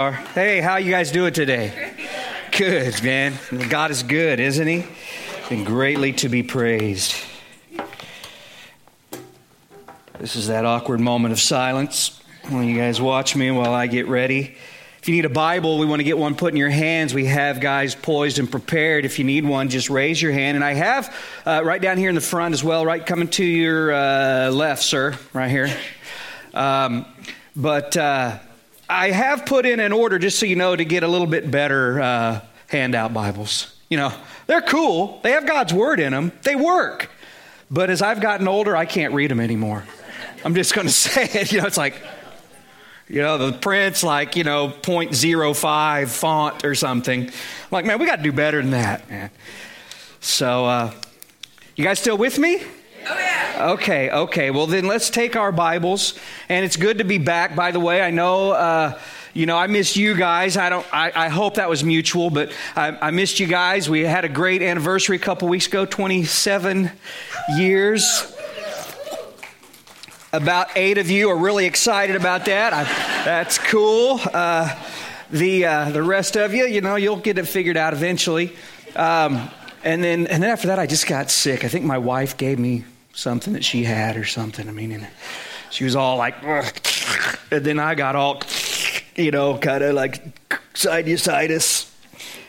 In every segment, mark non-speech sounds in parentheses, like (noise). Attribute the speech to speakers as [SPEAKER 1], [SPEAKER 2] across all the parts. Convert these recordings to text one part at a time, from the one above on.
[SPEAKER 1] Hey, how you guys doing today? Good, man. God is good, isn't he? And greatly to be praised. This is that awkward moment of silence when you guys watch me while I get ready. If you need a Bible, we want to get one put in your hands. We have guys poised and prepared. If you need one, just raise your hand. And I have uh, right down here in the front as well, right coming to your uh, left, sir, right here. Um, but. Uh, I have put in an order, just so you know, to get a little bit better uh, handout Bibles. You know, they're cool, they have God's Word in them, they work. But as I've gotten older, I can't read them anymore. I'm just going (laughs) to say it. You know, it's like, you know, the print's like, you know, 0.05 font or something. I'm like, man, we got to do better than that, man. So, uh, you guys still with me?
[SPEAKER 2] Oh.
[SPEAKER 1] Okay, okay. Well, then let's take our Bibles. And it's good to be back, by the way. I know. Uh, you know, I missed you guys. I don't. I, I hope that was mutual, but I, I, missed you guys. We had a great anniversary a couple weeks ago, 27 years. About eight of you are really excited about that. I, that's cool. Uh, the uh, the rest of you, you know, you'll get it figured out eventually. Um, and then and then after that, I just got sick. I think my wife gave me something that she had or something. I mean, and she was all like, and then I got all, you know, kind of like sinusitis.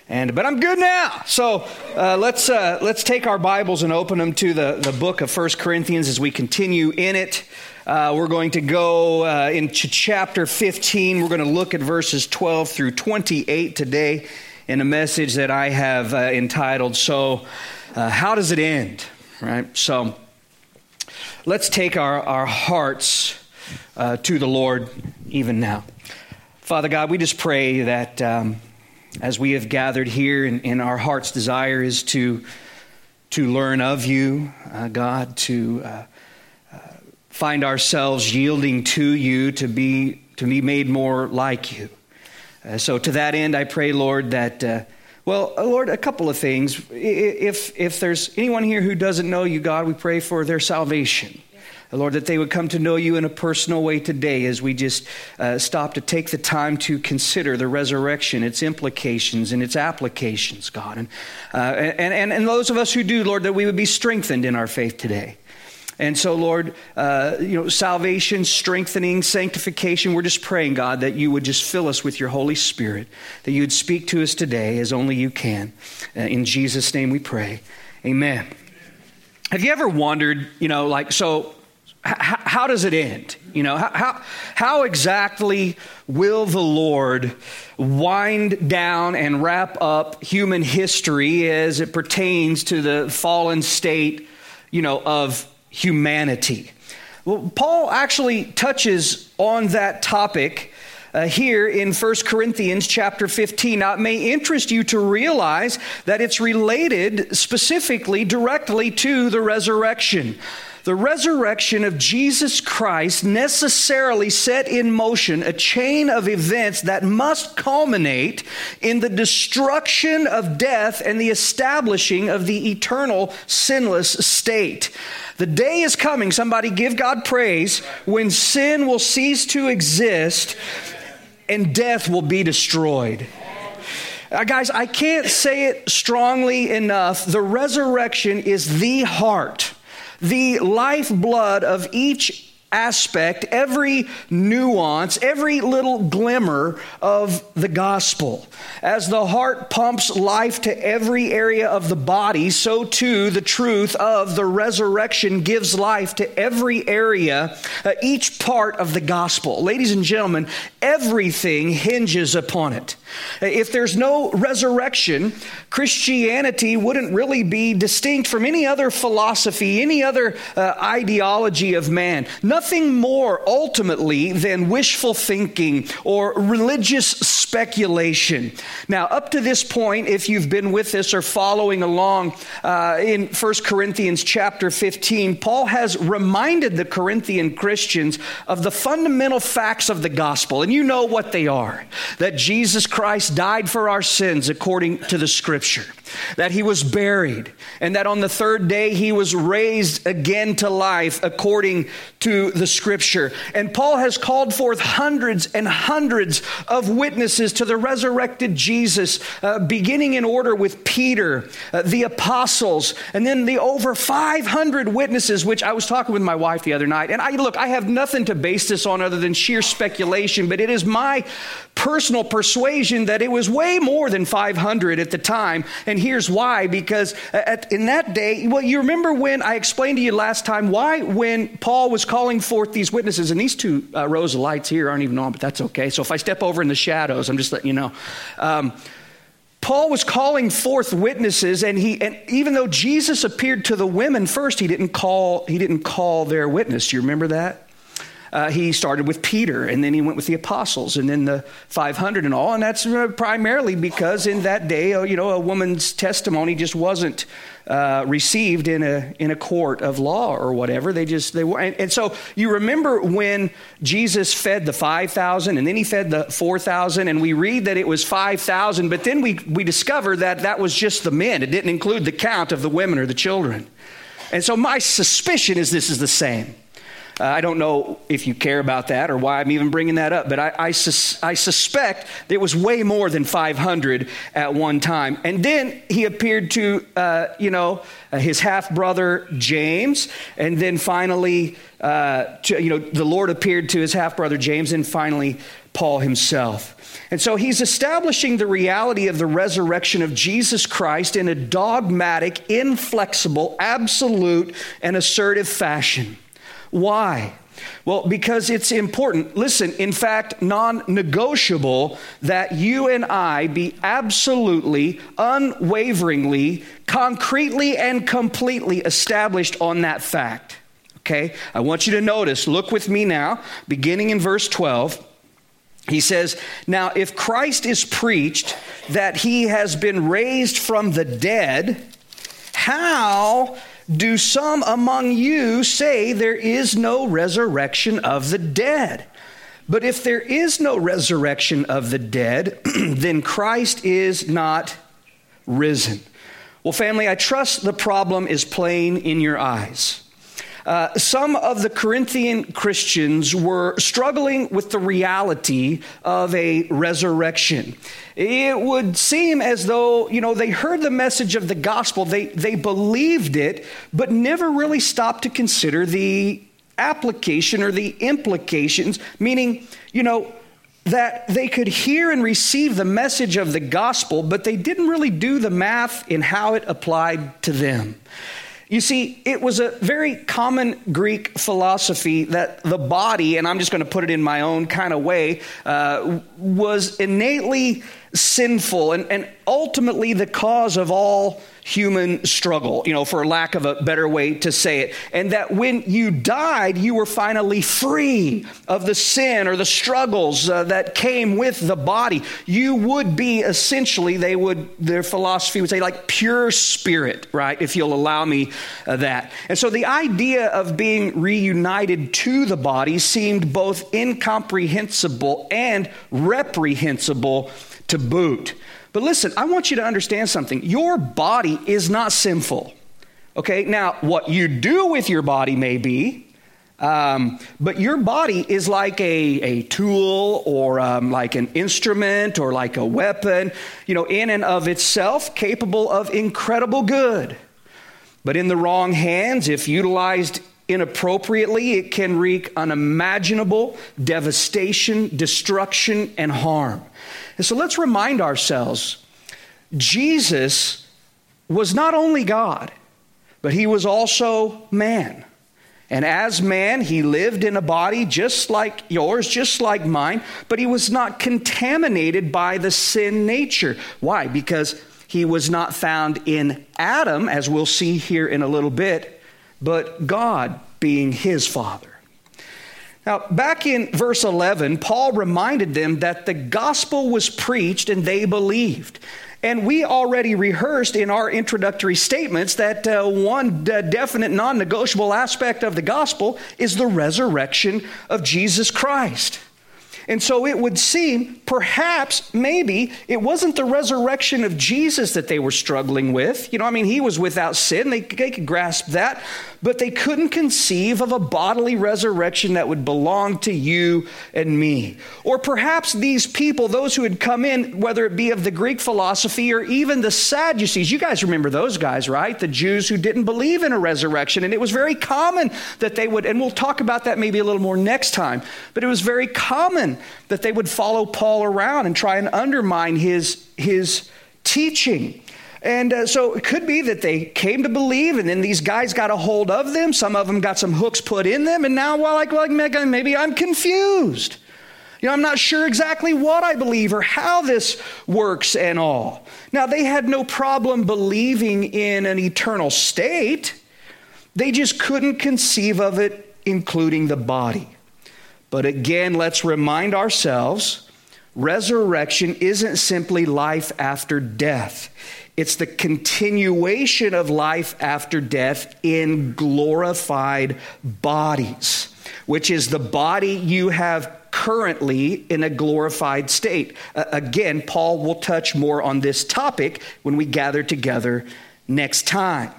[SPEAKER 1] And but I'm good now. So uh, let's uh, let's take our Bibles and open them to the the book of First Corinthians as we continue in it. Uh, we're going to go uh, into chapter 15. We're going to look at verses 12 through 28 today in a message that I have uh, entitled, So, uh, How Does It End? Right? So, let's take our, our hearts uh, to the Lord even now. Father God, we just pray that um, as we have gathered here and, and, our heart's desire is to, to learn of you, uh, God, to uh, uh, find ourselves yielding to you, to be, to be made more like you. Uh, so, to that end, I pray, Lord, that, uh, well, uh, Lord, a couple of things. If, if there's anyone here who doesn't know you, God, we pray for their salvation. Lord, that they would come to know you in a personal way today as we just uh, stop to take the time to consider the resurrection, its implications and its applications, God. And, uh, and, and, and those of us who do, Lord, that we would be strengthened in our faith today. And so, Lord, uh, you know, salvation, strengthening, sanctification, we're just praying, God, that you would just fill us with your Holy Spirit, that you would speak to us today as only you can. Uh, in Jesus' name we pray. Amen. Have you ever wondered, you know, like, so h- how does it end? You know, how, how exactly will the Lord wind down and wrap up human history as it pertains to the fallen state, you know, of humanity. Well, Paul actually touches on that topic uh, here in 1 Corinthians chapter 15. Now, it may interest you to realize that it's related specifically, directly to the resurrection. The resurrection of Jesus Christ necessarily set in motion a chain of events that must culminate in the destruction of death and the establishing of the eternal sinless state. The day is coming, somebody give God praise, when sin will cease to exist and death will be destroyed. Uh, guys, I can't say it strongly enough. The resurrection is the heart, the lifeblood of each aspect, every nuance, every little glimmer of the gospel. As the heart pumps life to every area of the body, so too the truth of the resurrection gives life to every area, uh, each part of the gospel. Ladies and gentlemen, everything hinges upon it. If there's no resurrection, Christianity wouldn't really be distinct from any other philosophy, any other uh, ideology of man. Nothing more ultimately than wishful thinking or religious speculation. Now, up to this point, if you've been with us or following along uh, in 1 Corinthians chapter 15, Paul has reminded the Corinthian Christians of the fundamental facts of the gospel. And you know what they are that Jesus Christ died for our sins according to the scripture. Scripture that he was buried, and that on the third day he was raised again to life according to the scripture. And Paul has called forth hundreds and hundreds of witnesses to the resurrected Jesus, uh, beginning in order with Peter, uh, the apostles, and then the over 500 witnesses, which I was talking with my wife the other night. And I look, I have nothing to base this on other than sheer speculation, but it is my personal persuasion that it was way more than 500 at the time. And here's why because at, in that day, well, you remember when I explained to you last time why, when Paul was calling forth these witnesses, and these two uh, rows of lights here aren't even on, but that's okay. So if I step over in the shadows, I'm just letting you know. Um, Paul was calling forth witnesses, and he and even though Jesus appeared to the women first, he didn't call he didn't call their witness. Do you remember that? Uh, he started with Peter, and then he went with the apostles, and then the 500 and all. And that's uh, primarily because in that day, uh, you know, a woman's testimony just wasn't uh, received in a in a court of law or whatever. They just they were, and, and so you remember when Jesus fed the 5,000, and then he fed the 4,000, and we read that it was 5,000, but then we we discover that that was just the men. It didn't include the count of the women or the children. And so my suspicion is this is the same. Uh, I don't know if you care about that or why I'm even bringing that up, but I, I, sus- I suspect there was way more than 500 at one time. And then he appeared to, uh, you know, uh, his half brother James, and then finally, uh, to, you know, the Lord appeared to his half brother James, and finally, Paul himself. And so he's establishing the reality of the resurrection of Jesus Christ in a dogmatic, inflexible, absolute, and assertive fashion. Why? Well, because it's important. Listen, in fact, non negotiable that you and I be absolutely, unwaveringly, concretely, and completely established on that fact. Okay? I want you to notice, look with me now, beginning in verse 12. He says, Now, if Christ is preached that he has been raised from the dead, how do some among you say there is no resurrection of the dead? But if there is no resurrection of the dead, (clears throat) then Christ is not risen. Well, family, I trust the problem is plain in your eyes. Uh, some of the Corinthian Christians were struggling with the reality of a resurrection. It would seem as though, you know, they heard the message of the gospel, they, they believed it, but never really stopped to consider the application or the implications, meaning, you know, that they could hear and receive the message of the gospel, but they didn't really do the math in how it applied to them. You see, it was a very common Greek philosophy that the body, and I'm just going to put it in my own kind of way, uh, was innately sinful and, and ultimately the cause of all human struggle, you know, for lack of a better way to say it. And that when you died, you were finally free of the sin or the struggles uh, that came with the body. You would be essentially, they would, their philosophy would say, like pure spirit, right? If you'll allow me uh, that. And so the idea of being reunited to the body seemed both incomprehensible and reprehensible to boot. But listen, I want you to understand something. Your body is not sinful. Okay, now what you do with your body may be, um, but your body is like a, a tool or um, like an instrument or like a weapon, you know, in and of itself, capable of incredible good. But in the wrong hands, if utilized inappropriately, it can wreak unimaginable devastation, destruction, and harm. And so let's remind ourselves Jesus was not only God, but he was also man. And as man, he lived in a body just like yours, just like mine, but he was not contaminated by the sin nature. Why? Because he was not found in Adam, as we'll see here in a little bit, but God being his father. Now, back in verse 11, Paul reminded them that the gospel was preached and they believed. And we already rehearsed in our introductory statements that uh, one d- definite non negotiable aspect of the gospel is the resurrection of Jesus Christ. And so it would seem, perhaps, maybe, it wasn't the resurrection of Jesus that they were struggling with. You know, I mean, he was without sin. They, they could grasp that but they couldn't conceive of a bodily resurrection that would belong to you and me. Or perhaps these people, those who had come in, whether it be of the Greek philosophy or even the Sadducees, you guys remember those guys, right? The Jews who didn't believe in a resurrection. And it was very common that they would, and we'll talk about that maybe a little more next time, but it was very common that they would follow Paul around and try and undermine his, his teaching. And uh, so it could be that they came to believe, and then these guys got a hold of them. Some of them got some hooks put in them, and now, well, like, well, maybe I'm confused. You know, I'm not sure exactly what I believe or how this works and all. Now, they had no problem believing in an eternal state, they just couldn't conceive of it, including the body. But again, let's remind ourselves resurrection isn't simply life after death. It's the continuation of life after death in glorified bodies, which is the body you have currently in a glorified state. Uh, again, Paul will touch more on this topic when we gather together next time.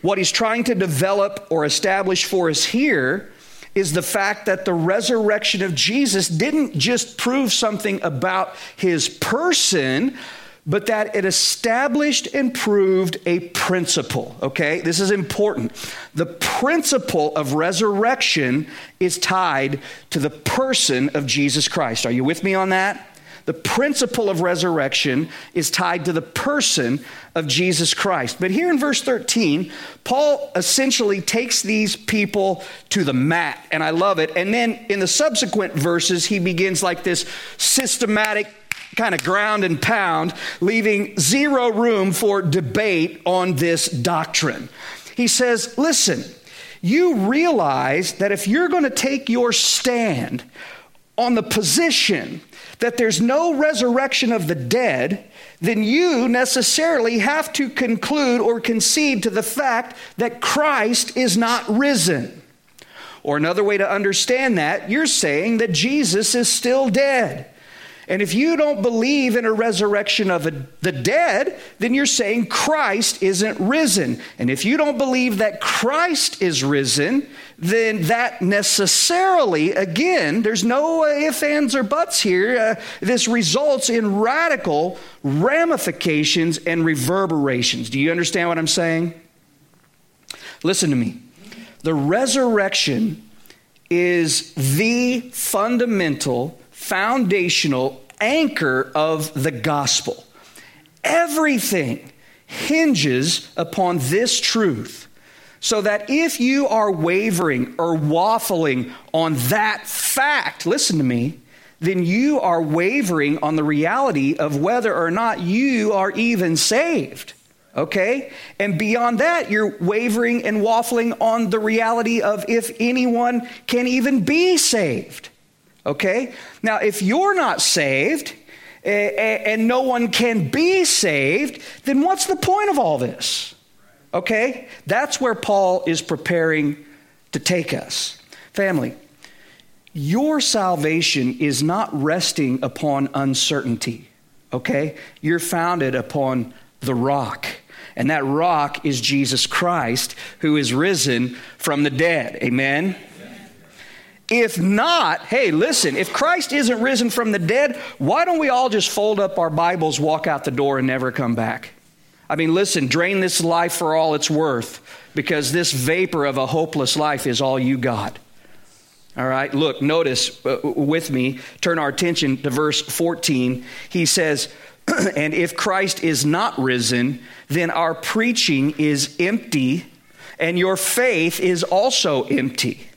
[SPEAKER 1] What he's trying to develop or establish for us here is the fact that the resurrection of Jesus didn't just prove something about his person, but that it established and proved a principle. Okay, this is important. The principle of resurrection is tied to the person of Jesus Christ. Are you with me on that? The principle of resurrection is tied to the person of Jesus Christ. But here in verse 13, Paul essentially takes these people to the mat, and I love it. And then in the subsequent verses, he begins like this systematic kind of ground and pound, leaving zero room for debate on this doctrine. He says, Listen, you realize that if you're going to take your stand on the position that there's no resurrection of the dead, then you necessarily have to conclude or concede to the fact that Christ is not risen. Or another way to understand that, you're saying that Jesus is still dead. And if you don't believe in a resurrection of a, the dead, then you're saying Christ isn't risen. And if you don't believe that Christ is risen, then that necessarily, again, there's no ifs, ands, or buts here. Uh, this results in radical ramifications and reverberations. Do you understand what I'm saying? Listen to me. The resurrection is the fundamental foundational anchor of the gospel. Everything hinges upon this truth. So that if you are wavering or waffling on that fact, listen to me, then you are wavering on the reality of whether or not you are even saved. Okay? And beyond that, you're wavering and waffling on the reality of if anyone can even be saved. Okay? Now, if you're not saved eh, eh, and no one can be saved, then what's the point of all this? Okay? That's where Paul is preparing to take us. Family, your salvation is not resting upon uncertainty. Okay? You're founded upon the rock. And that rock is Jesus Christ, who is risen from the dead. Amen? If not, hey, listen, if Christ isn't risen from the dead, why don't we all just fold up our Bibles, walk out the door, and never come back? I mean, listen, drain this life for all it's worth because this vapor of a hopeless life is all you got. All right, look, notice uh, with me, turn our attention to verse 14. He says, (clears throat) And if Christ is not risen, then our preaching is empty, and your faith is also empty.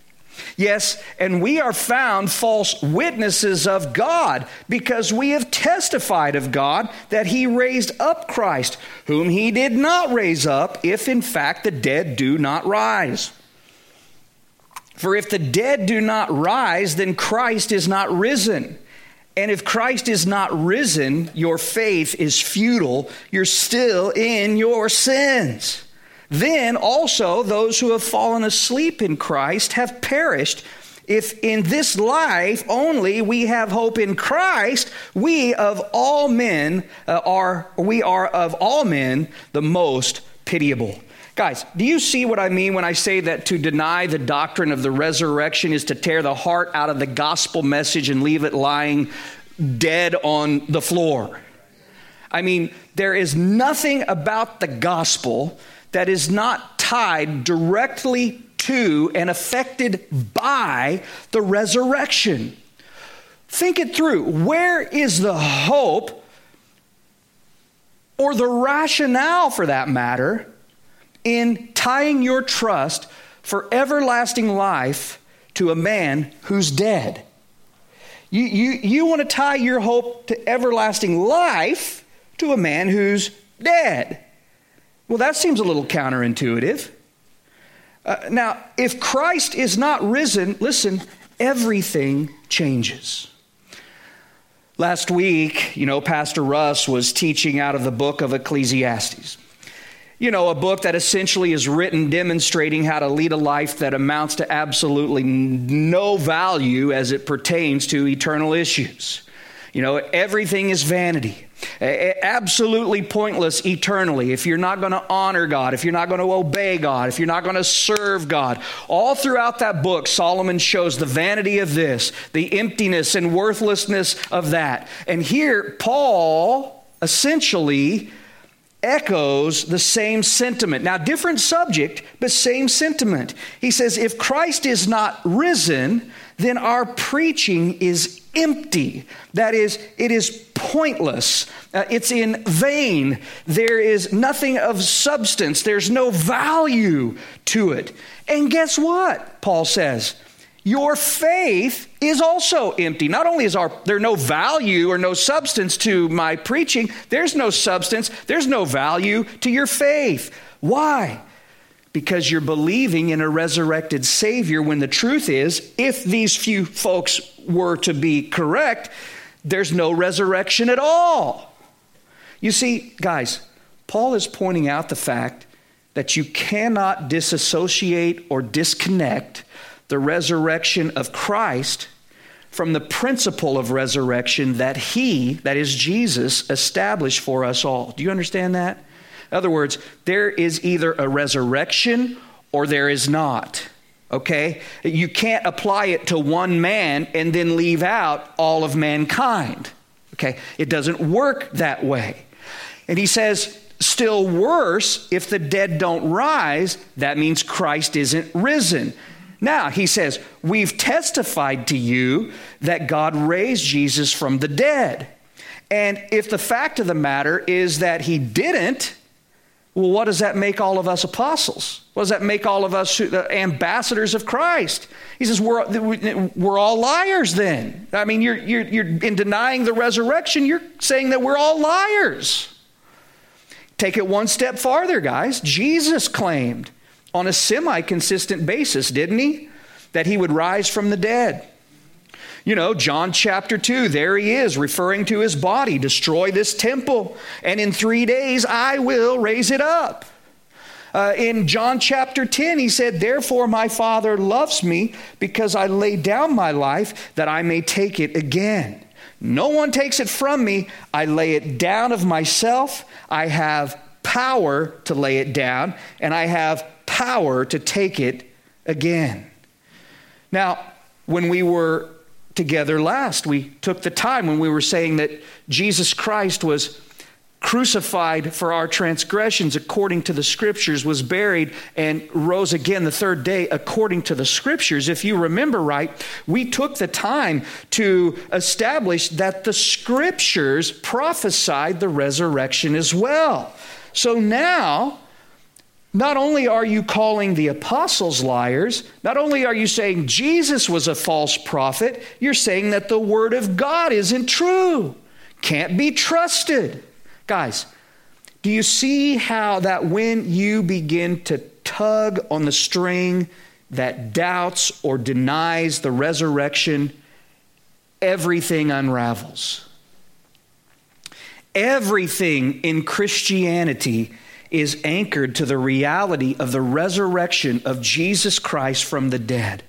[SPEAKER 1] Yes, and we are found false witnesses of God because we have testified of God that he raised up Christ, whom he did not raise up, if in fact the dead do not rise. For if the dead do not rise, then Christ is not risen. And if Christ is not risen, your faith is futile. You're still in your sins. Then also those who have fallen asleep in Christ have perished. if in this life only we have hope in Christ, we of all men uh, are we are of all men the most pitiable. Guys, do you see what I mean when I say that to deny the doctrine of the resurrection is to tear the heart out of the gospel message and leave it lying dead on the floor? I mean, there is nothing about the gospel that is not tied directly to and affected by the resurrection. Think it through. Where is the hope or the rationale for that matter in tying your trust for everlasting life to a man who's dead? You, you, you want to tie your hope to everlasting life to a man who's dead. Well, that seems a little counterintuitive. Uh, now, if Christ is not risen, listen, everything changes. Last week, you know, Pastor Russ was teaching out of the book of Ecclesiastes. You know, a book that essentially is written demonstrating how to lead a life that amounts to absolutely no value as it pertains to eternal issues. You know, everything is vanity. Absolutely pointless eternally if you're not going to honor God, if you're not going to obey God, if you're not going to serve God. All throughout that book, Solomon shows the vanity of this, the emptiness and worthlessness of that. And here, Paul essentially echoes the same sentiment. Now, different subject, but same sentiment. He says, If Christ is not risen, then our preaching is empty. That is, it is pointless. Uh, it's in vain. There is nothing of substance. There's no value to it. And guess what? Paul says, your faith is also empty. Not only is our, there no value or no substance to my preaching, there's no substance, there's no value to your faith. Why? Because you're believing in a resurrected Savior when the truth is, if these few folks were to be correct, there's no resurrection at all. You see, guys, Paul is pointing out the fact that you cannot disassociate or disconnect the resurrection of Christ from the principle of resurrection that he, that is Jesus, established for us all. Do you understand that? In other words, there is either a resurrection or there is not. Okay? You can't apply it to one man and then leave out all of mankind. Okay? It doesn't work that way. And he says, still worse, if the dead don't rise, that means Christ isn't risen. Now, he says, We've testified to you that God raised Jesus from the dead. And if the fact of the matter is that he didn't, well, what does that make all of us apostles? What does that make all of us ambassadors of Christ? He says, we're, we're all liars then. I mean, you're, you're, you're in denying the resurrection, you're saying that we're all liars. Take it one step farther, guys. Jesus claimed on a semi consistent basis, didn't he? That he would rise from the dead. You know, John chapter 2, there he is referring to his body destroy this temple, and in three days I will raise it up. Uh, in John chapter 10, he said, Therefore my Father loves me because I lay down my life that I may take it again. No one takes it from me. I lay it down of myself. I have power to lay it down, and I have power to take it again. Now, when we were together last, we took the time when we were saying that Jesus Christ was crucified for our transgressions according to the scriptures, was buried, and rose again the third day according to the scriptures. If you remember right, we took the time to establish that the scriptures prophesied the resurrection as well. So now, not only are you calling the apostles liars, not only are you saying Jesus was a false prophet, you're saying that the word of God isn't true, can't be trusted. Guys, do you see how that when you begin to tug on the string that doubts or denies the resurrection, everything unravels? Everything in Christianity is anchored to the reality of the resurrection of Jesus Christ from the dead.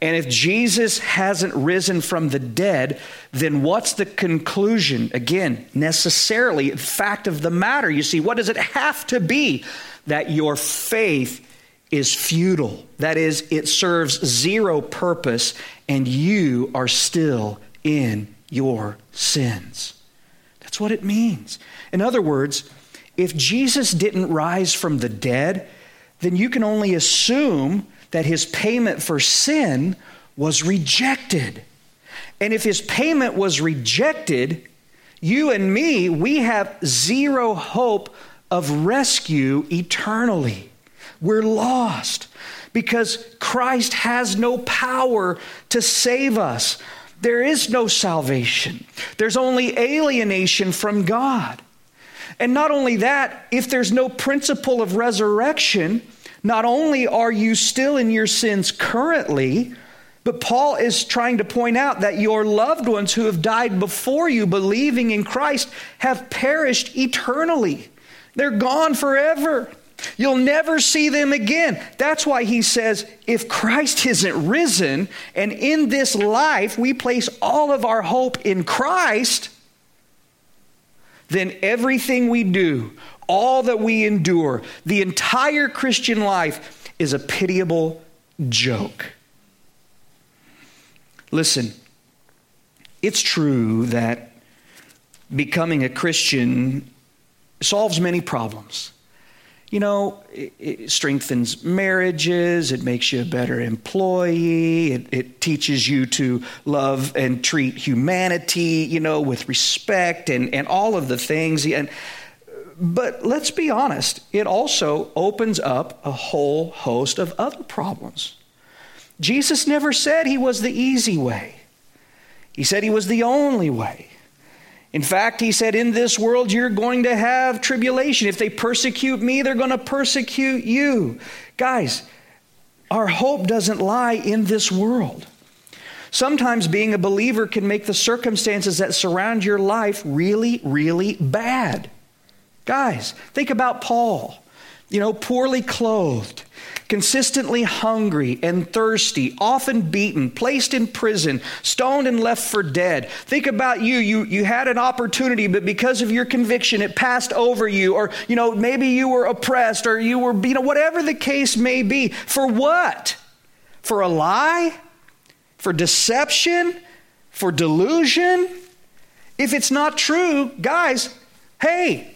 [SPEAKER 1] And if Jesus hasn't risen from the dead, then what's the conclusion? Again, necessarily, fact of the matter. You see, what does it have to be? That your faith is futile. That is, it serves zero purpose, and you are still in your sins. That's what it means. In other words, if Jesus didn't rise from the dead, then you can only assume that his payment for sin was rejected. And if his payment was rejected, you and me, we have zero hope of rescue eternally. We're lost because Christ has no power to save us. There is no salvation, there's only alienation from God. And not only that, if there's no principle of resurrection, not only are you still in your sins currently, but Paul is trying to point out that your loved ones who have died before you, believing in Christ, have perished eternally. They're gone forever. You'll never see them again. That's why he says, if Christ isn't risen, and in this life we place all of our hope in Christ, then everything we do, all that we endure, the entire Christian life is a pitiable joke. Listen, it's true that becoming a Christian solves many problems. You know, it, it strengthens marriages, it makes you a better employee, it, it teaches you to love and treat humanity, you know, with respect and, and all of the things. And but let's be honest, it also opens up a whole host of other problems. Jesus never said he was the easy way, he said he was the only way. In fact, he said, In this world you're going to have tribulation. If they persecute me, they're going to persecute you. Guys, our hope doesn't lie in this world. Sometimes being a believer can make the circumstances that surround your life really, really bad. Guys, think about Paul, you know, poorly clothed, consistently hungry and thirsty, often beaten, placed in prison, stoned and left for dead. Think about you. You, you had an opportunity, but because of your conviction, it passed over you. Or, you know, maybe you were oppressed or you were, you know, whatever the case may be. For what? For a lie? For deception? For delusion? If it's not true, guys, hey,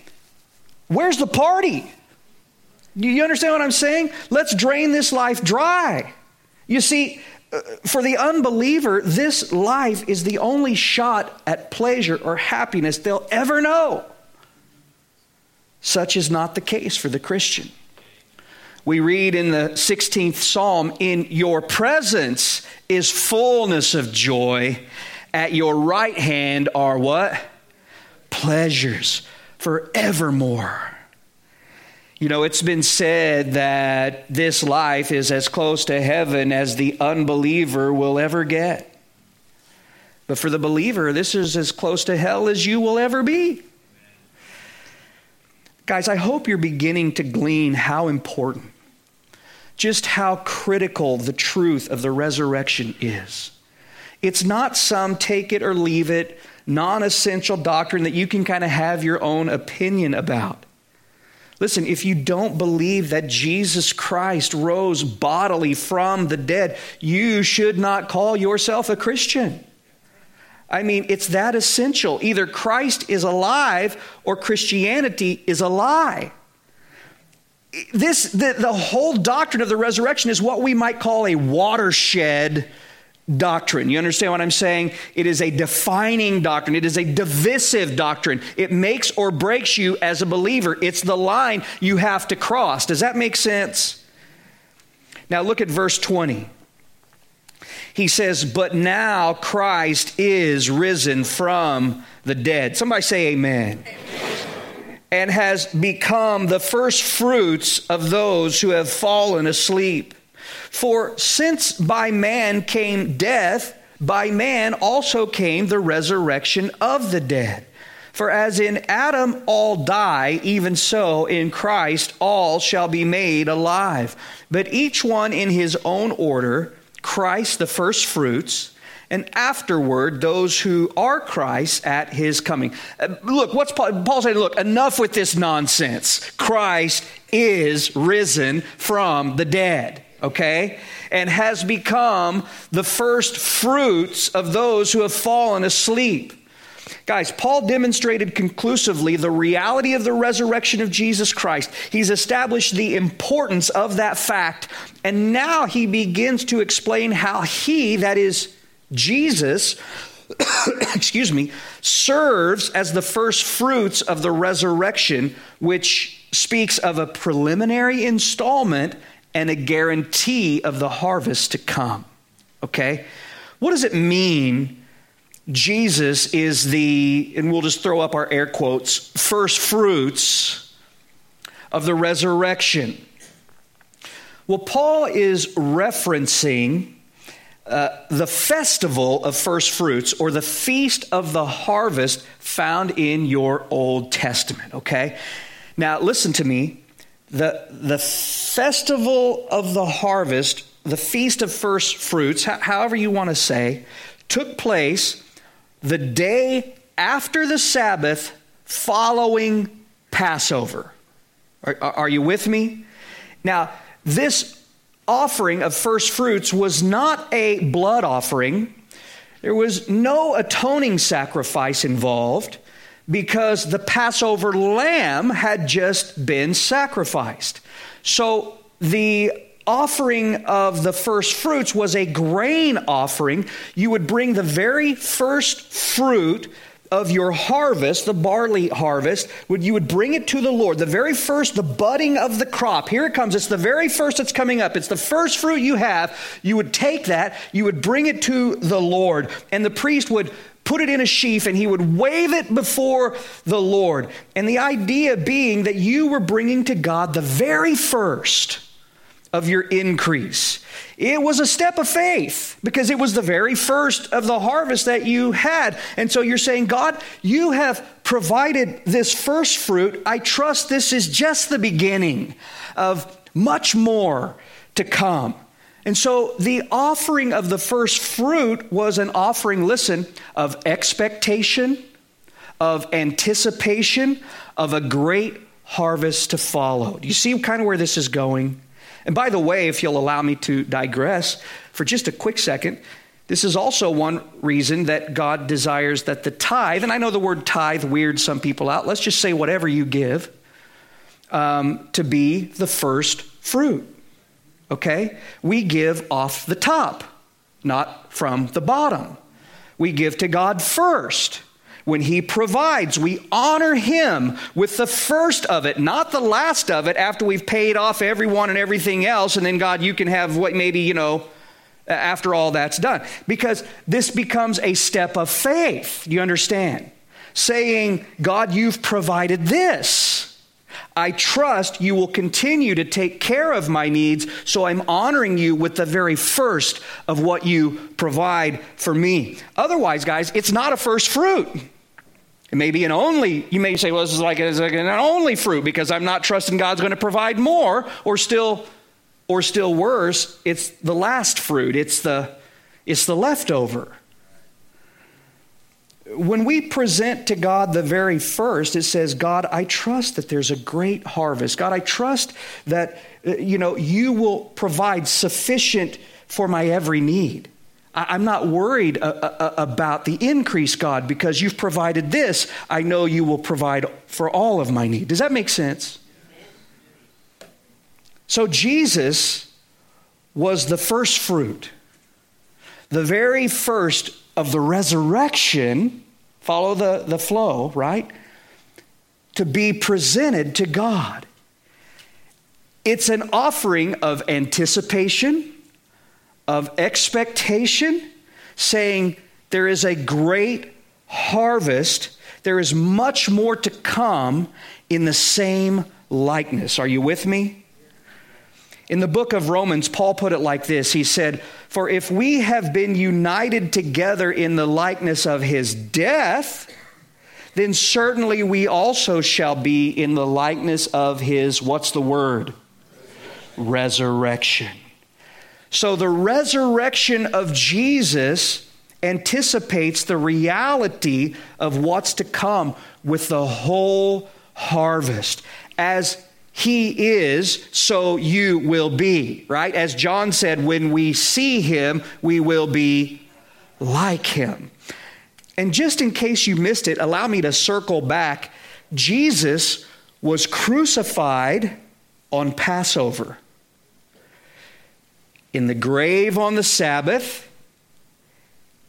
[SPEAKER 1] Where's the party? You understand what I'm saying? Let's drain this life dry. You see, uh, for the unbeliever, this life is the only shot at pleasure or happiness they'll ever know. Such is not the case for the Christian. We read in the 16th Psalm, In your presence is fullness of joy. At your right hand are what? Pleasures forevermore. You know, it's been said that this life is as close to heaven as the unbeliever will ever get. But for the believer, this is as close to hell as you will ever be. Guys, I hope you're beginning to glean how important, just how critical the truth of the resurrection is. It's not some take it or leave it non essential doctrine that you can kind of have your own opinion about. Listen, if you don't believe that Jesus Christ rose bodily from the dead, you should not call yourself a Christian. I mean, it's that essential. Either Christ is alive or Christianity is a lie. This, the, the whole doctrine of the resurrection is what we might call a watershed doctrine. You understand what I'm saying? It is a defining doctrine, it is a divisive doctrine. It makes or breaks you as a believer. It's the line you have to cross. Does that make sense? Now look at verse 20. He says, But now Christ is risen from the dead. Somebody say, Amen. amen. And has become the first fruits of those who have fallen asleep. For since by man came death, by man also came the resurrection of the dead. For as in Adam all die, even so in Christ all shall be made alive, but each one in his own order. Christ the first fruits, and afterward those who are Christ at his coming. Uh, look, what's Paul, Paul saying? Look, enough with this nonsense. Christ is risen from the dead, okay? And has become the first fruits of those who have fallen asleep. Guys, Paul demonstrated conclusively the reality of the resurrection of Jesus Christ. He's established the importance of that fact. And now he begins to explain how he, that is Jesus, (coughs) excuse me, serves as the first fruits of the resurrection, which speaks of a preliminary installment and a guarantee of the harvest to come. Okay? What does it mean? Jesus is the, and we'll just throw up our air quotes, first fruits of the resurrection. Well, Paul is referencing uh, the festival of first fruits or the feast of the harvest found in your Old Testament, okay? Now, listen to me. The, the festival of the harvest, the feast of first fruits, however you want to say, took place the day after the Sabbath following Passover. Are, are you with me? Now, this offering of first fruits was not a blood offering. There was no atoning sacrifice involved because the Passover lamb had just been sacrificed. So the offering of the first fruits was a grain offering. You would bring the very first fruit of your harvest, the barley harvest, would you would bring it to the Lord. The very first, the budding of the crop. Here it comes. It's the very first that's coming up. It's the first fruit you have. You would take that, you would bring it to the Lord, and the priest would put it in a sheaf and he would wave it before the Lord. And the idea being that you were bringing to God the very first of your increase. It was a step of faith because it was the very first of the harvest that you had. And so you're saying, God, you have provided this first fruit. I trust this is just the beginning of much more to come. And so the offering of the first fruit was an offering, listen, of expectation, of anticipation, of a great harvest to follow. Do you see kind of where this is going? And by the way, if you'll allow me to digress for just a quick second, this is also one reason that God desires that the tithe, and I know the word tithe weirds some people out, let's just say whatever you give, um, to be the first fruit. Okay? We give off the top, not from the bottom. We give to God first when He provides, we honor Him with the first of it, not the last of it after we've paid off everyone and everything else. And then, God, you can have what maybe, you know, after all that's done. Because this becomes a step of faith. You understand? Saying, God, you've provided this. I trust you will continue to take care of my needs, so I'm honoring you with the very first of what you provide for me. Otherwise, guys, it's not a first fruit. It may be an only, you may say, well, this is like, like an only fruit because I'm not trusting God's going to provide more, or still, or still worse, it's the last fruit. It's the, it's the leftover. When we present to God the very first, it says, God, I trust that there's a great harvest. God, I trust that, uh, you know, you will provide sufficient for my every need. I'm not worried uh, uh, about the increase, God, because you've provided this. I know you will provide for all of my need. Does that make sense? So Jesus was the first fruit, the very first of the resurrection. Follow the, the flow, right? To be presented to God. It's an offering of anticipation of expectation, saying, There is a great harvest, there is much more to come in the same likeness. Are you with me? In the book of Romans, Paul put it like this He said, For if we have been united together in the likeness of his death, then certainly we also shall be in the likeness of his, what's the word? Resurrection. So the resurrection of Jesus anticipates the reality of what's to come with the whole harvest. As he is, so you will be, right? As John said, when we see him, we will be like him. And just in case you missed it, allow me to circle back. Jesus was crucified on Passover, in the grave on the Sabbath,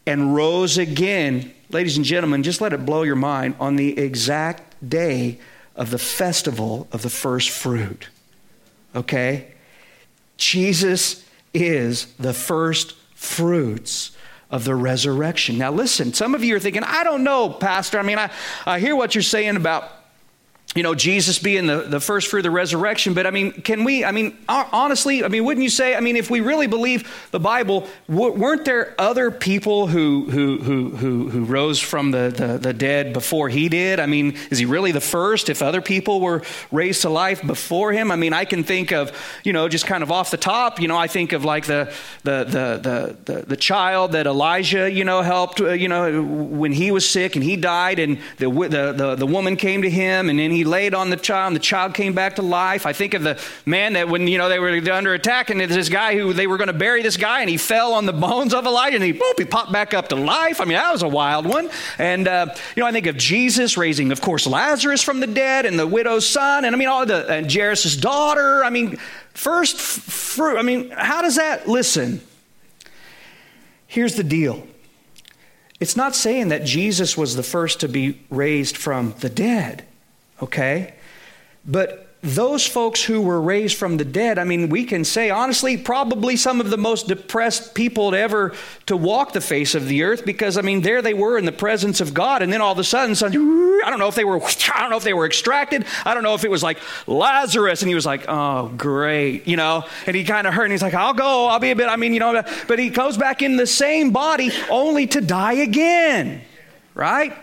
[SPEAKER 1] and rose again. Ladies and gentlemen, just let it blow your mind on the exact day of the festival of the first fruit. Okay? Jesus is the first fruits of the resurrection. Now, listen, some of you are thinking, I don't know, Pastor. I mean, I, I hear what you're saying about you know, Jesus being the, the first fruit of the resurrection. But I mean, can we, I mean, honestly, I mean, wouldn't you say, I mean, if we really believe the Bible, weren't there other people who, who, who, who, who rose from the, the, the, dead before he did? I mean, is he really the first if other people were raised to life before him? I mean, I can think of, you know, just kind of off the top, you know, I think of like the, the, the, the, the, the child that Elijah, you know, helped, uh, you know, when he was sick and he died and the, the, the, the woman came to him and then he he laid on the child, and the child came back to life. I think of the man that when you know they were under attack, and there's this guy who they were going to bury this guy, and he fell on the bones of Elijah, and he boop, he popped back up to life. I mean, that was a wild one. And uh, you know, I think of Jesus raising, of course, Lazarus from the dead, and the widow's son, and I mean, all the and Jairus' daughter. I mean, first fruit. I mean, how does that? Listen. Here's the deal. It's not saying that Jesus was the first to be raised from the dead okay? But those folks who were raised from the dead, I mean, we can say honestly, probably some of the most depressed people to ever to walk the face of the earth because I mean, there they were in the presence of God, and then all of a sudden, I don't know if they were, I don't know if they were extracted. I don't know if it was like Lazarus, and he was like, oh, great, you know, and he kind of hurt, and he's like, I'll go, I'll be a bit, I mean, you know, but he goes back in the same body only to die again, right?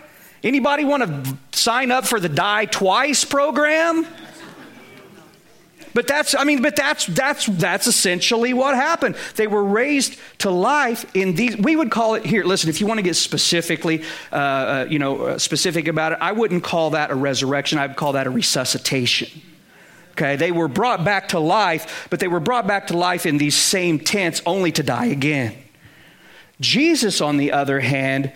[SPEAKER 1] Anybody want to sign up for the die twice program? But that's, I mean, but that's, that's, that's essentially what happened. They were raised to life in these, we would call it, here, listen, if you want to get specifically, uh, uh, you know, uh, specific about it, I wouldn't call that a resurrection. I'd call that a resuscitation. Okay, they were brought back to life, but they were brought back to life in these same tents only to die again. Jesus, on the other hand,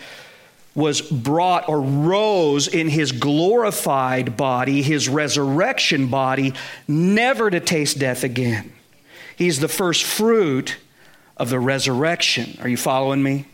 [SPEAKER 1] was brought or rose in his glorified body, his resurrection body, never to taste death again. He's the first fruit of the resurrection. Are you following me?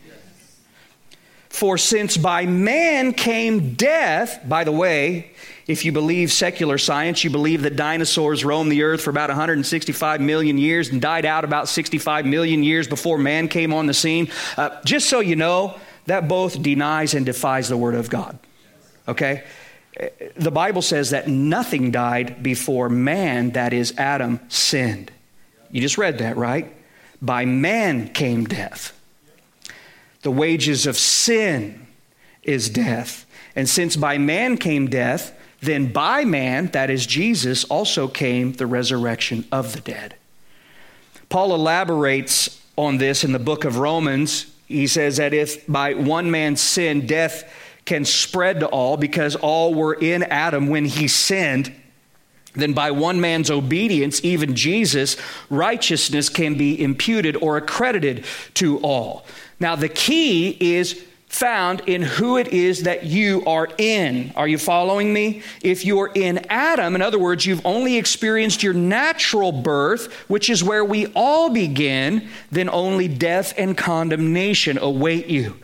[SPEAKER 1] For since by man came death, by the way, if you believe secular science, you believe that dinosaurs roamed the earth for about 165 million years and died out about 65 million years before man came on the scene. Uh, just so you know, that both denies and defies the Word of God. Okay? The Bible says that nothing died before man, that is Adam, sinned. You just read that, right? By man came death. The wages of sin is death. And since by man came death, then by man, that is Jesus, also came the resurrection of the dead. Paul elaborates on this in the book of Romans he says that if by one man's sin death can spread to all because all were in Adam when he sinned, then by one man's obedience, even Jesus, righteousness can be imputed or accredited to all. Now, the key is found in who it is that you are in. Are you following me? If you're in Adam, in other words, you've only experienced your natural birth, which is where we all begin, then only death and condemnation await you.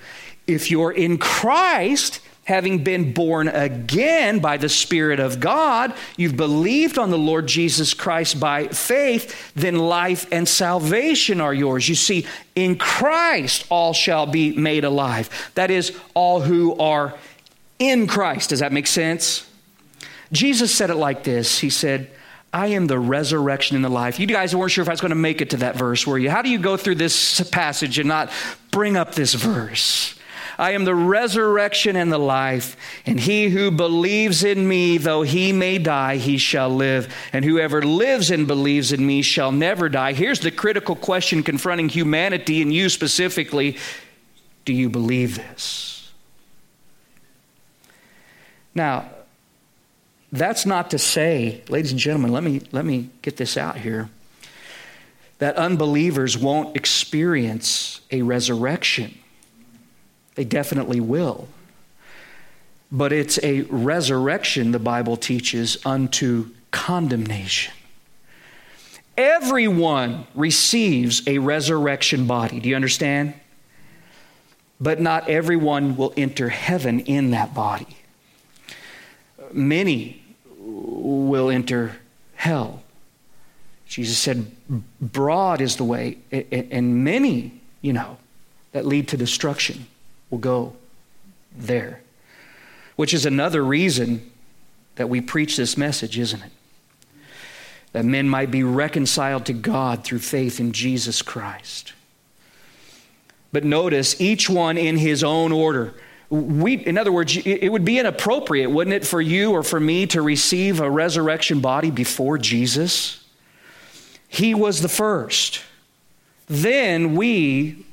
[SPEAKER 1] If you're in Christ, having been born again by the Spirit of God, you've believed on the Lord Jesus Christ by faith, then life and salvation are yours. You see, in Christ all shall be made alive. That is, all who are in Christ. Does that make sense? Jesus said it like this He said, I am the resurrection and the life. You guys weren't sure if I was going to make it to that verse, were you? How do you go through this passage and not bring up this verse? I am the resurrection and the life. And he who believes in me, though he may die, he shall live. And whoever lives and believes in me shall never die. Here's the critical question confronting humanity and you specifically Do you believe this? Now, that's not to say, ladies and gentlemen, let me, let me get this out here, that unbelievers won't experience a resurrection. They definitely will. But it's a resurrection, the Bible teaches, unto condemnation. Everyone receives a resurrection body. Do you understand? But not everyone will enter heaven in that body. Many will enter hell. Jesus said, Broad is the way, and many, you know, that lead to destruction will go there. Which is another reason that we preach this message, isn't it? That men might be reconciled to God through faith in Jesus Christ. But notice, each one in his own order we, in other words, it would be inappropriate, wouldn't it, for you or for me to receive a resurrection body before Jesus? He was the first. Then we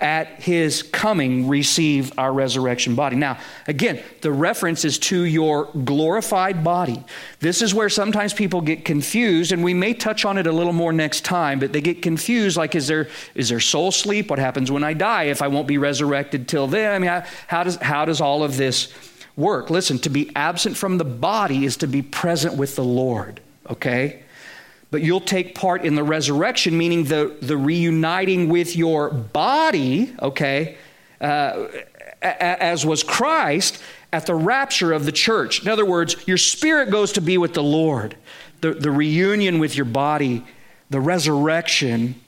[SPEAKER 1] at his coming receive our resurrection body. Now, again, the reference is to your glorified body. This is where sometimes people get confused, and we may touch on it a little more next time, but they get confused like, is there, is there soul sleep? What happens when I die if I won't be resurrected till then? I mean, how, how does, how does all of this work? Listen, to be absent from the body is to be present with the Lord, okay? But you'll take part in the resurrection, meaning the, the reuniting with your body, okay, uh, as was Christ at the rapture of the church. In other words, your spirit goes to be with the Lord. The, the reunion with your body, the resurrection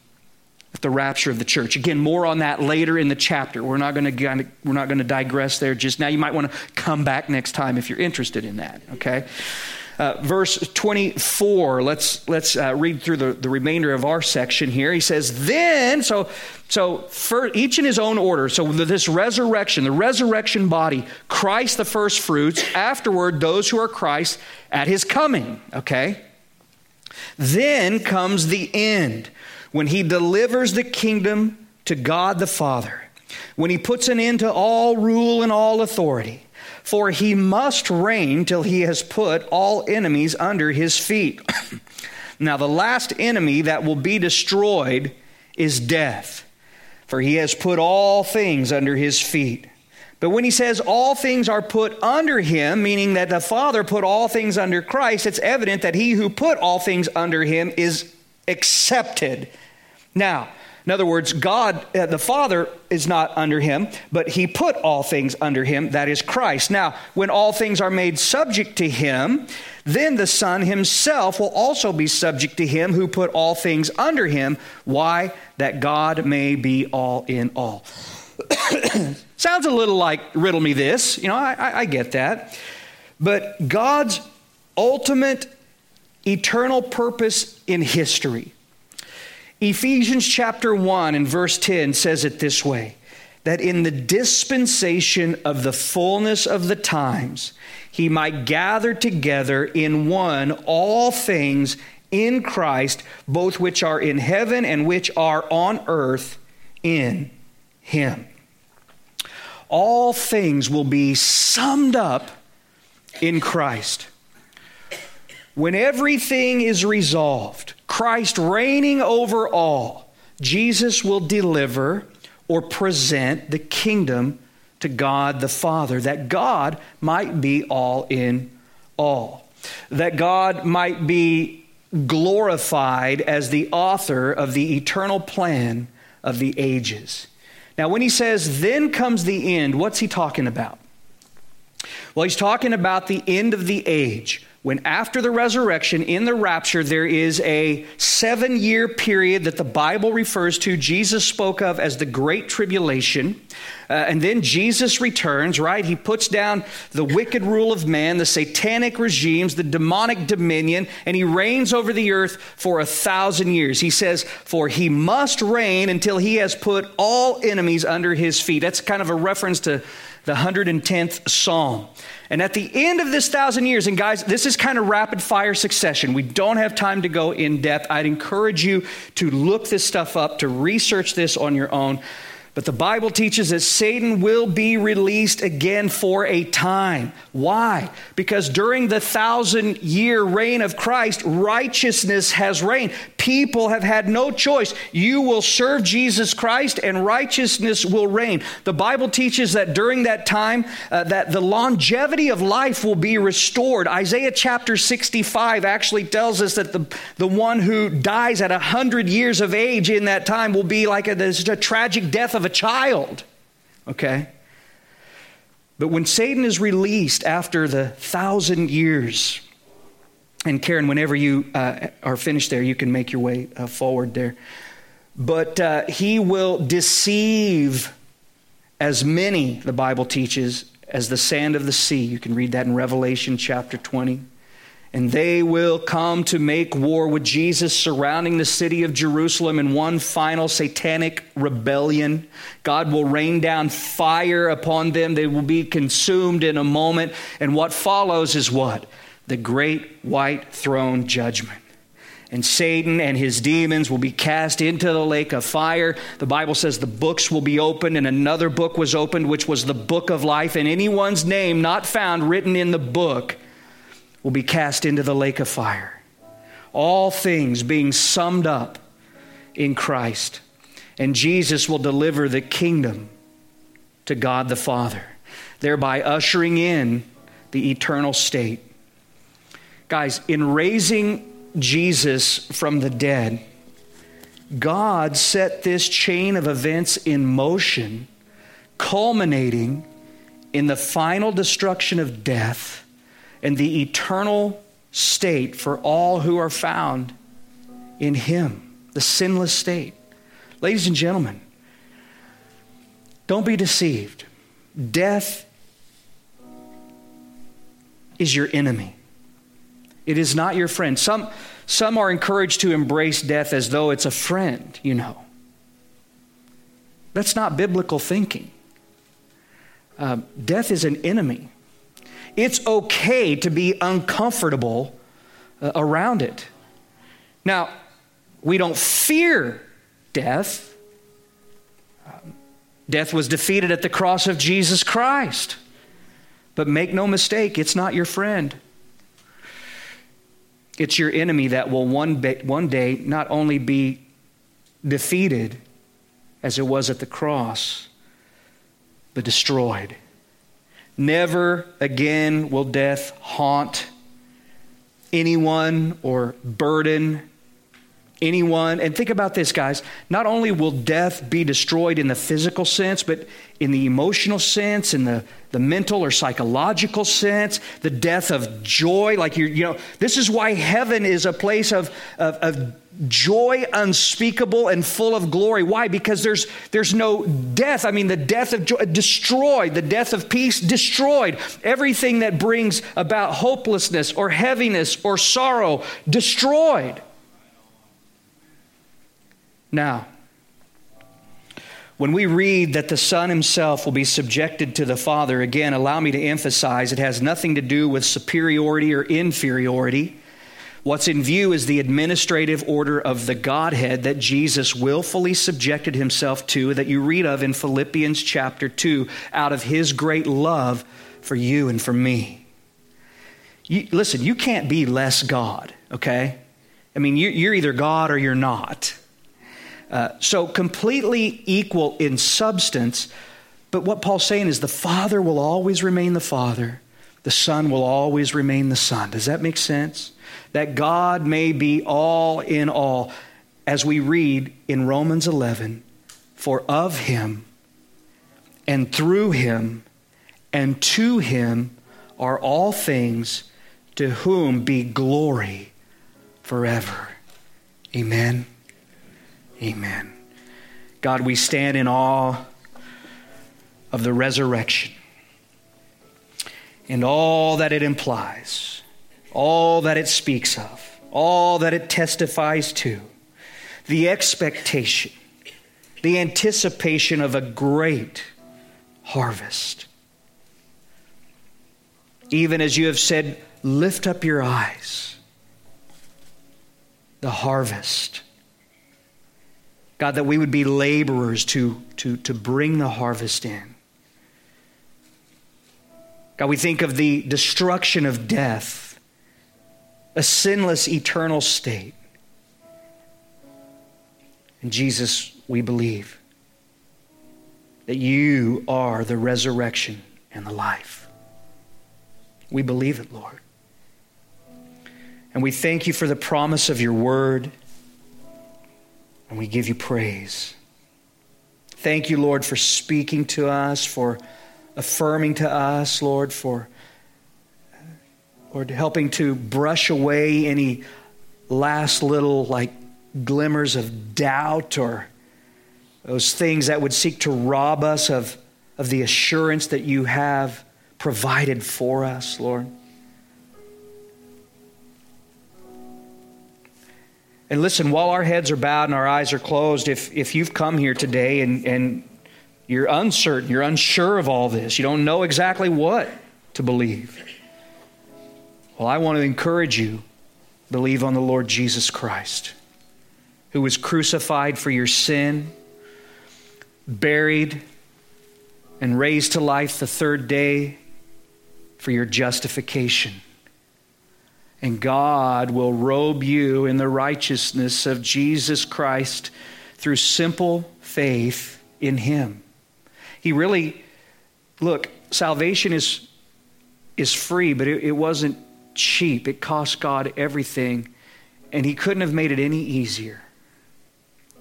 [SPEAKER 1] at the rapture of the church. Again, more on that later in the chapter. We're not going to we're not going to digress there just now. You might want to come back next time if you're interested in that. Okay. Uh, verse 24, let's, let's uh, read through the, the remainder of our section here. He says, Then, so, so each in his own order. So this resurrection, the resurrection body, Christ the first fruits, afterward, those who are Christ at his coming, okay? Then comes the end when he delivers the kingdom to God the Father, when he puts an end to all rule and all authority for he must reign till he has put all enemies under his feet. (clears throat) now, the last enemy that will be destroyed is death, for he has put all things under his feet. But when he says all things are put under him, meaning that the Father put all things under Christ, it's evident that he who put all things under him is excepted. Now, in other words, God, uh, the Father, is not under him, but he put all things under him, that is Christ. Now, when all things are made subject to him, then the Son himself will also be subject to him who put all things under him. Why? That God may be all in all. (coughs) Sounds a little like riddle me this. You know, I, I, I get that. But God's ultimate eternal purpose in history Ephesians chapter 1 and verse 10 says it this way that in the dispensation of the fullness of the times, he might gather together in one all things in Christ, both which are in heaven and which are on earth in him. All things will be summed up in Christ. When everything is resolved, Christ reigning over all, Jesus will deliver or present the kingdom to God the Father, that God might be all in all, that God might be glorified as the author of the eternal plan of the ages. Now, when he says, then comes the end, what's he talking about? Well, he's talking about the end of the age when after the resurrection, in the rapture, there is a seven year period that the Bible refers to, Jesus spoke of as the Great Tribulation. Uh, and then Jesus returns, right? He puts down the wicked rule of man, the satanic regimes, the demonic dominion, and he reigns over the earth for a thousand years. He says, For he must reign until he has put all enemies under his feet. That's kind of a reference to the 110th Psalm. And at the end of this thousand years, and guys, this is kind of rapid fire succession. We don't have time to go in depth. I'd encourage you to look this stuff up, to research this on your own. But the Bible teaches that Satan will be released again for a time. Why? Because during the thousand year reign of Christ, righteousness has reigned. People have had no choice. You will serve Jesus Christ and righteousness will reign. The Bible teaches that during that time, uh, that the longevity of life will be restored. Isaiah chapter 65 actually tells us that the, the one who dies at 100 years of age in that time will be like a, a tragic death of of a child. Okay? But when Satan is released after the thousand years, and Karen, whenever you uh, are finished there, you can make your way uh, forward there. But uh, he will deceive as many, the Bible teaches, as the sand of the sea. You can read that in Revelation chapter 20 and they will come to make war with Jesus, surrounding the city of Jerusalem in one final satanic rebellion. God will rain down fire upon them. They will be consumed in a moment. And what follows is what? The great white throne judgment. And Satan and his demons will be cast into the lake of fire. The Bible says the books will be opened, and another book was opened, which was the book of life. And anyone's name not found written in the book will be cast into the lake of fire. All things being summed up in Christ. And Jesus will deliver the kingdom to God the Father, thereby ushering in the eternal state. Guys, in raising Jesus from the dead, God set this chain of events in motion, culminating in the final destruction of death and the eternal state for all who are found in Him, the sinless state. Ladies and gentlemen, don't be deceived. Death is your enemy. It is not your friend. Some, some are encouraged to embrace death as though it's a friend, you know. That's not biblical thinking. Uh, death is an enemy. It's okay to be uncomfortable uh, around it. Now, we don't fear death. Um, death was defeated at the cross of Jesus Christ. But make no mistake, it's not your friend. It's your enemy that will one, one day not only be defeated as it was at the cross, but destroyed. Never again will death haunt anyone or burden anyone. And think about this, guys. Not only will death be destroyed in the physical sense, but in the emotional sense, in the, the mental or psychological sense, the death of joy. Like you you know, this is why heaven is a place of, of, of joy unspeakable and full of glory. Why? Because there's there's no death. I mean, the death of joy uh, destroyed, the death of peace destroyed. Everything that brings about hopelessness or heaviness or sorrow destroyed. Now, when we read that the Son himself will be subjected to the Father, again, allow me to emphasize it has nothing to do with superiority or inferiority. What's in view is the administrative order of the Godhead that Jesus willfully subjected himself to, that you read of in Philippians chapter 2, out of his great love for you and for me. You, listen, you can't be less God, okay? I mean, you, you're either God or you're not. Uh, so completely equal in substance. But what Paul's saying is the Father will always remain the Father, the Son will always remain the Son. Does that make sense? That God may be all in all. As we read in Romans 11, for of him and through him and to him are all things. to whom be glory forever. Amen. Amen. God, we stand in awe of the resurrection and all that it implies, all that it speaks of, all that it testifies to, the expectation, the anticipation of a great harvest. Even as you have said, lift up your eyes, the harvest. God, that we would be laborers to, to, to bring the harvest in. God, we think of the destruction of death, a sinless eternal state. And Jesus, we believe that you are the resurrection and the life. We believe it, Lord. And we thank you for the promise of your word, and we give you praise. Thank you, Lord, for speaking to us, for affirming to us, Lord, for Lord, helping to brush away any last little like glimmers of doubt or those things that would seek to rob us of, of the assurance that you have provided for us, Lord. And listen, while our heads are bowed and our eyes are closed, if, if you've come here today and, and you're uncertain, you're unsure of all this, you don't know exactly what to believe, well, I want to encourage you believe on the Lord Jesus Christ, who was crucified for your sin buried, and raised to life the third day for your justification. And God will robe you in the righteousness of Jesus Christ through simple faith in Him. He really, look, salvation is, is free, but it, it wasn't cheap. It cost God everything, and He couldn't have made it any easier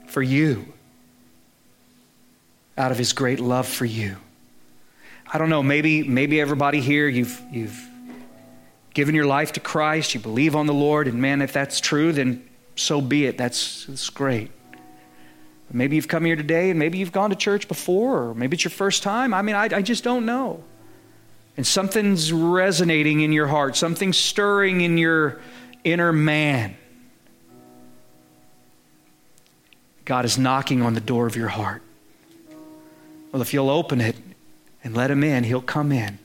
[SPEAKER 1] for you out of his great love for you. I don't know, maybe, maybe everybody here, you've, you've given your life to Christ, you believe on the Lord, and man, if that's true, then so be it. That's, that's great. Maybe you've come here today and maybe you've gone to church before, or maybe it's your first time. I mean, I, I just don't know. And something's resonating in your heart, something's stirring in your inner man. God is knocking on the door of your heart. Well, if you'll open it and let him in, he'll come in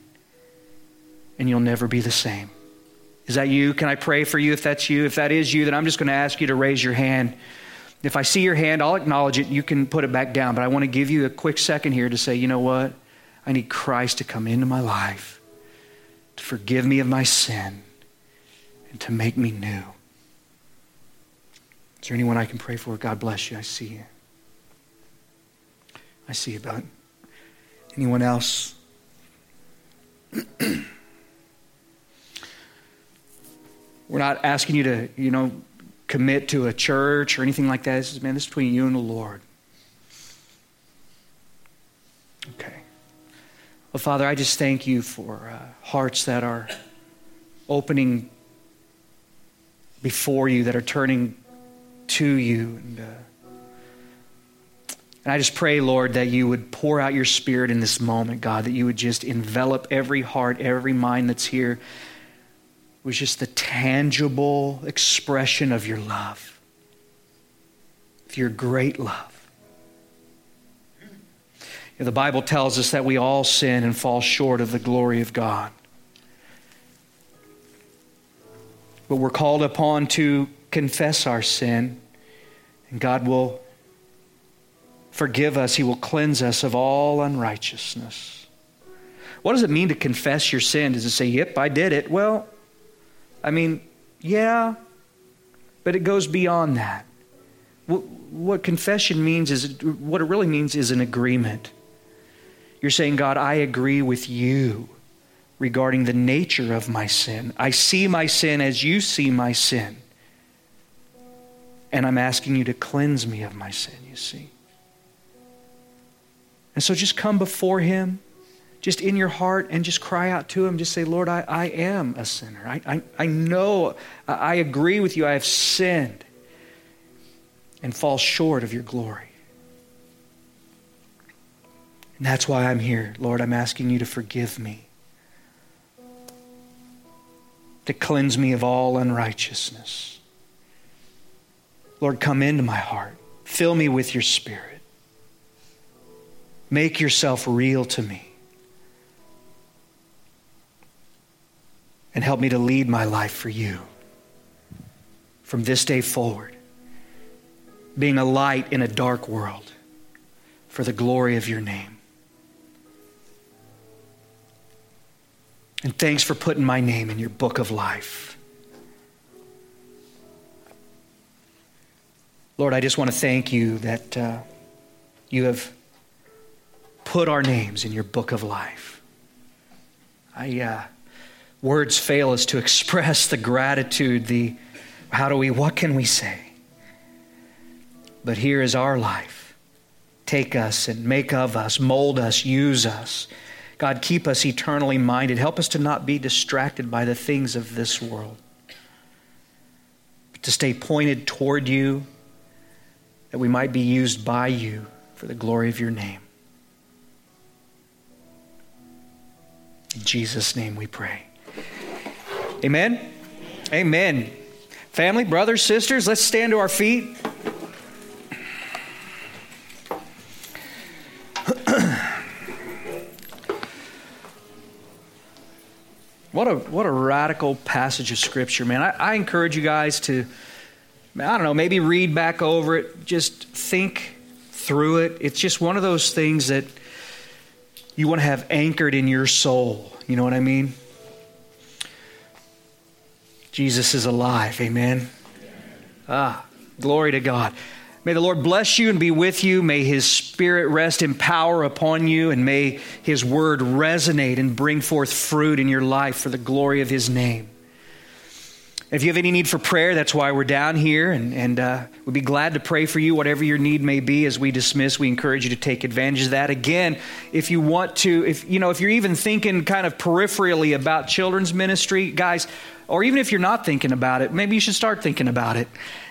[SPEAKER 1] and you'll never be the same. Is that you? Can I pray for you if that's you? If that is you, then I'm just going to ask you to raise your hand. If I see your hand, I'll acknowledge it. You can put it back down. But I want to give you a quick second here to say, you know what? I need Christ to come into my life, to forgive me of my sin, and to make me new. Is there anyone I can pray for? God bless you. I see you. I see you, bud. Anyone else? (clears throat) We're not asking you to, you know, commit to a church or anything like that. This is, man, this is between you and the Lord. Okay. Well, Father, I just thank you for uh, hearts that are opening before you, that are turning to you. And, uh, and I just pray, Lord, that you would pour out your spirit in this moment, God, that you would just envelop every heart, every mind that's here with just the tangible expression of your love, of your great love. You know, the Bible tells us that we all sin and fall short of the glory of God. But we're called upon to confess our sin, and God will forgive us, He will cleanse us of all unrighteousness. What does it mean to confess your sin? Does it say, yep, I did it? Well, I mean, yeah, but it goes beyond that. What, what confession means is, what it really means is an agreement. You're saying, God, I agree with you regarding the nature of my sin. I see my sin as you see my sin. And I'm asking you to cleanse me of my sin, you see. And so just come before Him. Just in your heart and just cry out to Him. Just say, Lord, I, I am a sinner. I, I, I know, I agree with you. I have sinned and fall short of your glory. And that's why I'm here. Lord, I'm asking you to forgive me, to cleanse me of all unrighteousness. Lord, come into my heart. Fill me with your spirit. Make yourself real to me. And help me to lead my life for you from this day forward, being a light in a dark world for the glory of your name. And thanks for putting my name in your book of life. Lord, I just want to thank you that uh, you have put our names in your book of life. I, uh, words fail us to express the gratitude, the how do we, what can we say? But here is our life. Take us and make of us, mold us, use us. God, keep us eternally minded. Help us to not be distracted by the things of this world, but to stay pointed toward you, that we might be used by you for the glory of your name. In Jesus' name we pray. Amen? Amen. Family, brothers, sisters, let's stand to our feet. (clears throat) What a, what a radical passage of Scripture, man. I, I encourage you guys to, I don't know, maybe read back over it, just think through it. It's just one of those things that you want to have anchored in your soul. You know what I mean? Jesus is alive. Amen. Ah, glory to God. May the Lord bless you and be with you. May His Spirit rest in power upon you, and may His word resonate and bring forth fruit in your life for the glory of His name. If you have any need for prayer, that's why we're down here, and, and uh, we'd be glad to pray for you, whatever your need may be. As we dismiss, we encourage you to take advantage of that. Again, if you want to, if you know, if you're even thinking kind of peripherally about children's ministry, guys, or even if you're not thinking about it, maybe you should start thinking about it.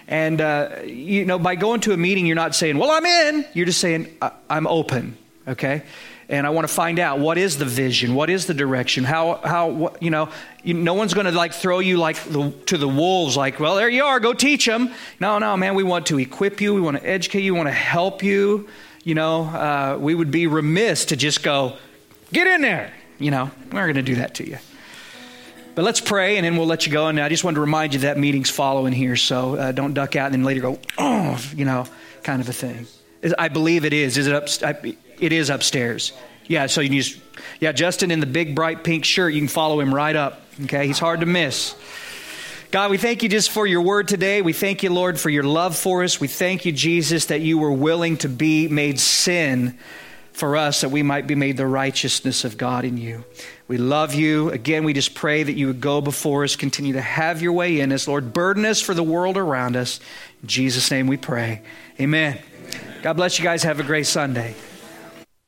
[SPEAKER 1] And, uh, you know, by going to a meeting, you're not saying, well, I'm in. You're just saying, I'm open, okay? And I want to find out what is the vision, what is the direction, how, how what, you know, you, no one's going to like throw you like the, to the wolves, like, well, there you are, go teach them. No, no, man, we want to equip you, we want to educate you, we want to help you. You know, uh, we would be remiss to just go, get in there. You know, we're going to do that to you. But let's pray, and then we'll let you go. And I just wanted to remind you that meeting's following here, so uh, don't duck out and then later go, oh, you know, kind of a thing. I believe it is. Is it up? It is upstairs. Yeah. So you just, yeah, Justin in the big bright pink shirt. You can follow him right up. Okay, he's hard to miss. God, we thank you just for your word today. We thank you, Lord, for your love for us. We thank you, Jesus, that you were willing to be made sin for us that we might be made the righteousness of God in you. We love you. Again, we just pray that you would go before us, continue to have your way in us. Lord, burden us for the world around us. In Jesus' name we pray. Amen. God bless you guys. Have a great Sunday.